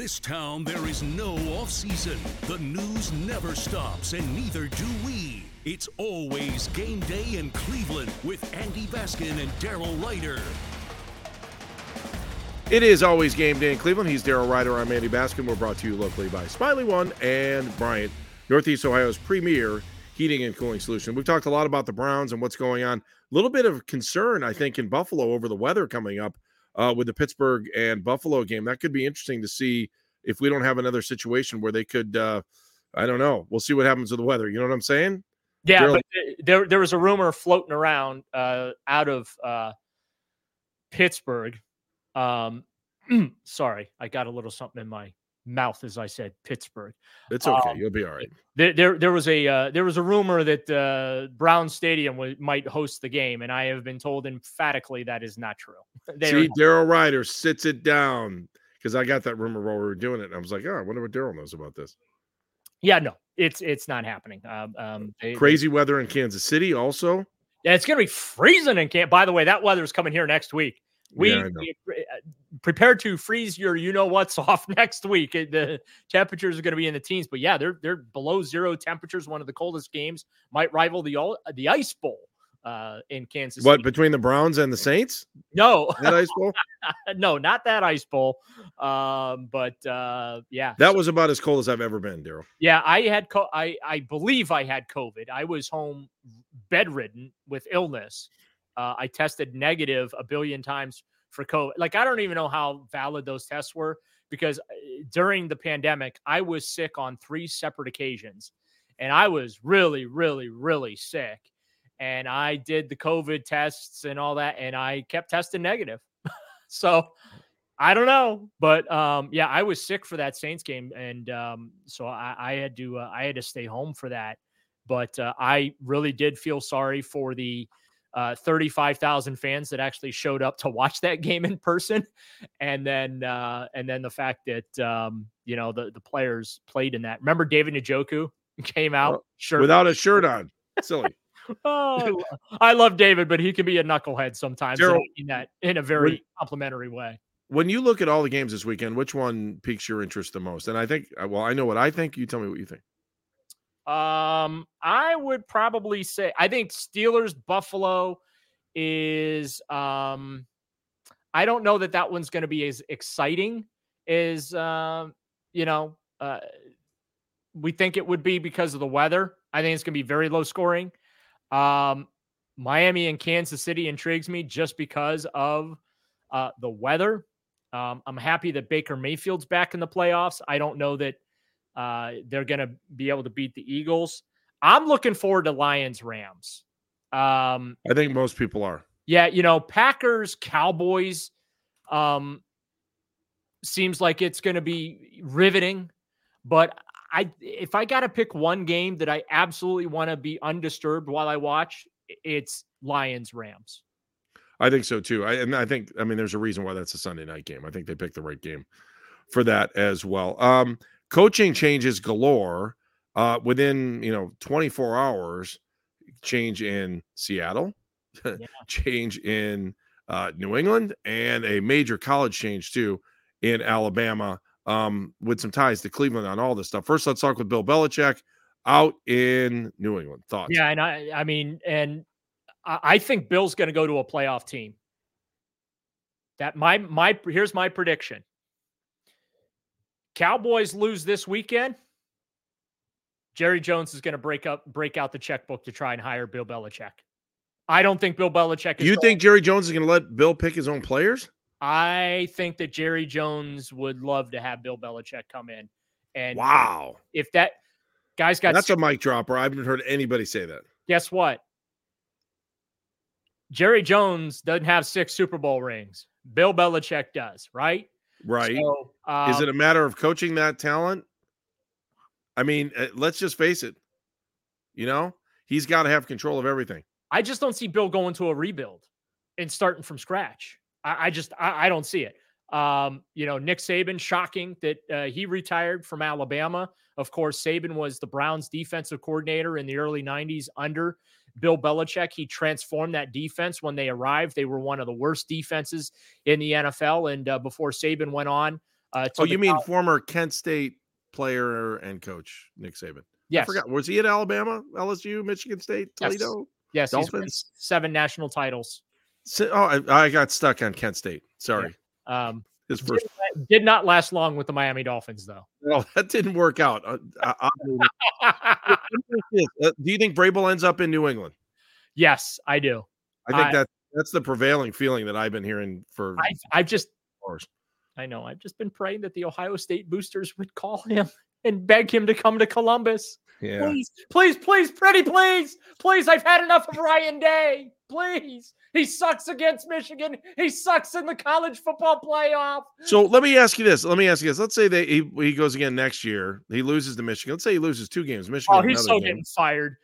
This town, there is no off season. The news never stops, and neither do we. It's always game day in Cleveland with Andy Baskin and Daryl Ruiter. It is always game day in Cleveland. He's Daryl Ruiter. I'm Andy Baskin. We're brought to you locally by Smylie One and Bryant, Northeast Ohio's premier heating and cooling solution. We've talked a lot about the Browns and what's going on. A little bit of concern, I think, in Buffalo over the weather coming up uh, with the Pittsburgh and Buffalo game. That could be interesting to see if we don't have another situation where they could. Uh, I don't know. We'll see what happens with the weather. You know what I'm saying? Yeah, but there there was a rumor floating around uh, out of uh, Pittsburgh. Um, sorry, I got a little something in my mouth as I said Pittsburgh. It's okay. Um, You'll be all right. There, there, there was a uh, there was a rumor that uh, Brown Stadium w- might host the game, and I have been told emphatically that is not true. They See, Daryl Ruiter sits it down because I got that rumor while we were doing it. And I was like, oh, I wonder what Daryl knows about this. yeah, no, it's it's not happening. Um, um, they- they- Crazy weather in Kansas City, also. Yeah, it's going to be freezing in camp. By the way, that weather is coming here next week. We, Yeah, we uh, prepare to freeze your you know what's off next week. The temperatures are going to be in the teens, but yeah, they're they're below zero temperatures. One of the coldest games might rival the all the Ice Bowl uh, in Kansas. What City. between the Browns and the Saints? No, That ice bowl? no, not that Ice Bowl. Um, but uh, yeah, That was about as cold as I've ever been, Daryl. Yeah, I had co- I I believe I had COVID. I was home bedridden with illness. Uh, I tested negative a billion times for COVID. Like I don't even know how valid those tests were because uh, during the pandemic I was sick on three separate occasions, and I was really, really, really sick. And I did the COVID tests and all that, and I kept testing negative. so I don't know, but um, yeah, I was sick for that Saints game, and um, so I, I had to uh, I had to stay home for that. But uh, I really did feel sorry for the uh, 35,000 fans that actually showed up to watch that game in person, and then uh, and then the fact that um, you know the the players played in that. Remember David Njoku came out Well, sure Without a shirt on. Silly. Oh, I love David, but he can be a knucklehead sometimes. and I Daryl, mean that in a very complimentary way. when you look at all the games this weekend, which one piques your interest the most? And I think, uh, well, I know what I think. You tell me what you think. Um, I would probably say I think Steelers Buffalo is um I don't know that that one's going to be as exciting as um you know uh we think it would be because of the weather. I think it's going to be very low scoring. Um Miami and Kansas City intrigues me just because of uh the weather. Um I'm happy that Baker Mayfield's back in the playoffs. I don't know that uh, they're going to be able to beat the Eagles. I'm looking forward to Lions Rams. Um, I think most people are. yeah, you know, Packers Cowboys um, seems like it's going to be riveting, but I if I got to pick one game that I absolutely want to be undisturbed while I watch, it's Lions Rams. I think so too. I, and I think, I mean, there's a reason why that's a Sunday night game. I think they picked the right game for that as well. Um, coaching changes galore uh, within, you know, 24 hours. Change in Seattle, yeah. change in uh, New England, and a major college change too in Alabama um, with some ties to Cleveland on all this stuff. First, let's talk with Bill Belichick out in New England. Thoughts? Yeah, and I, I mean, and I think Bill's going to go to a playoff team. That my my here's my prediction. Cowboys lose this weekend. Jerry Jones is going to break up break out the checkbook to try and hire Bill Belichick. I don't think Bill Belichick. you think Jerry Jones is going to let Bill pick his own players? I think that Jerry Jones would love to have Bill Belichick come in. And wow, if that guy's got that's six, a mic dropper. I haven't heard anybody say that. Guess what? Jerry Jones doesn't have six Super Bowl rings. Bill Belichick does, right? Right. So, um, Is it a matter of coaching that talent? I mean, uh, let's just face it. You know, he's got to have control of everything. I just don't see Bill going to a rebuild and starting from scratch. I, I just I, I, don't see it. Um, you know, Nick Saban, shocking that uh, he retired from Alabama. Of course, Saban was the Browns defensive coordinator in the early 90s under Bill Belichick. He transformed that defense when they arrived. They were one of the worst defenses in the NFL. And uh, before Saban went on, uh, oh, you mean former Kent State player and coach Nick Saban? Yes. I forgot. Was he at Alabama, LSU, Michigan State, Toledo? Yes, yes seven national titles. So, oh, I, I, got stuck on Kent State. Sorry. Yeah. Um, His first did, did, not last long with the Miami Dolphins, though. Well, that didn't work out. Uh, I, I, do you think Vrabel ends up in New England? Yes, I do. I think that that's the prevailing feeling that I've been hearing for. I, I've just. I know. I've just been praying that the Ohio State boosters would call him and beg him to come to Columbus. Yeah. Please, please, please, pretty, please, please. I've had enough of Ryan Day. Please. He sucks against Michigan. He sucks in the college football playoff. So let me ask you this. Let me ask you this. Let's say that he, he goes again next year. He loses to Michigan. Let's say he loses two games. Michigan. Oh, he's so game. getting fired.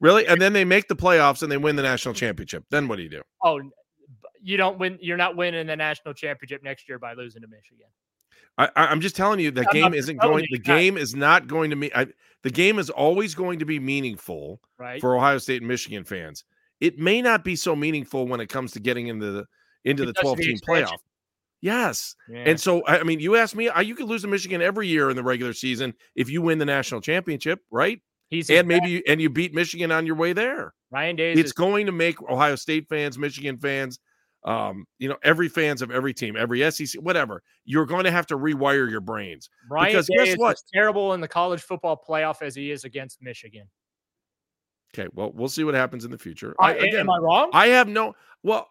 Really? And then they make the playoffs and they win the national championship. Then what do you do? Oh, you don't win. You're not winning the national championship next year by losing to Michigan. I, am just telling you, the I'm game isn't going. The game is not going to be. I, the game is always going to be meaningful right. for Ohio State and Michigan fans. It may not be so meaningful when it comes to getting into the into the 12 team playoff. Yes. Yeah. And so, I mean, you ask me, you could lose to Michigan every year in the regular season if you win the national championship, right? He's and maybe you, and you beat Michigan on your way there. Ryan Days. It's is- going to make Ohio State fans, Michigan fans, um, you know, every fans of every team, every SEC, whatever. You're going to have to rewire your brains. Ryan because Day guess what? terrible in the college football playoff as he is against Michigan. Okay, well, we'll see what happens in the future. Uh, I, again, am I wrong? I have no. Well,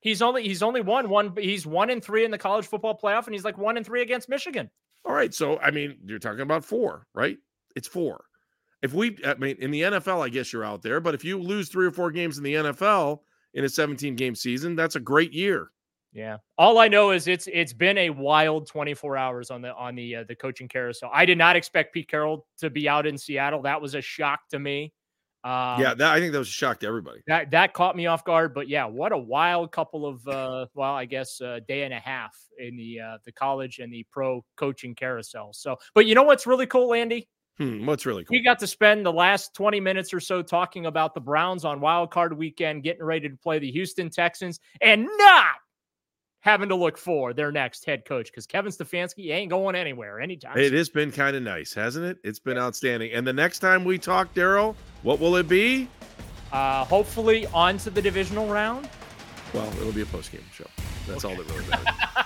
he's only he's only won one. He's one and three in the college football playoff, and he's like one and three against Michigan. All right, so I mean, you're talking about four, right? It's four. If we, I mean, in the NFL, I guess you're out there, but if you lose three or four games in the NFL in a 17 game season, that's a great year. Yeah. All I know is it's it's been a wild 24 hours on the on the uh, the coaching carousel. I did not expect Pete Carroll to be out in Seattle. That was a shock to me. Um, yeah, that, I think that was a shock to everybody. That that caught me off guard. But yeah, what a wild couple of uh, well, I guess a uh, day and a half in the uh, the college and the pro coaching carousel. So, but you know what's really cool, Andy? Hmm, what's really cool? We got to spend the last 20 minutes or so talking about the Browns on wild card weekend, getting ready to play the Houston Texans, and not having to look for their next head coach because Kevin Stefanski ain't going anywhere anytime. It has been kind of nice, hasn't it? It's been yeah. outstanding. And the next time we talk, Daryl, what will it be? Uh, hopefully, on to the divisional round. Well, it'll be a post game show. That's okay. all that really matters.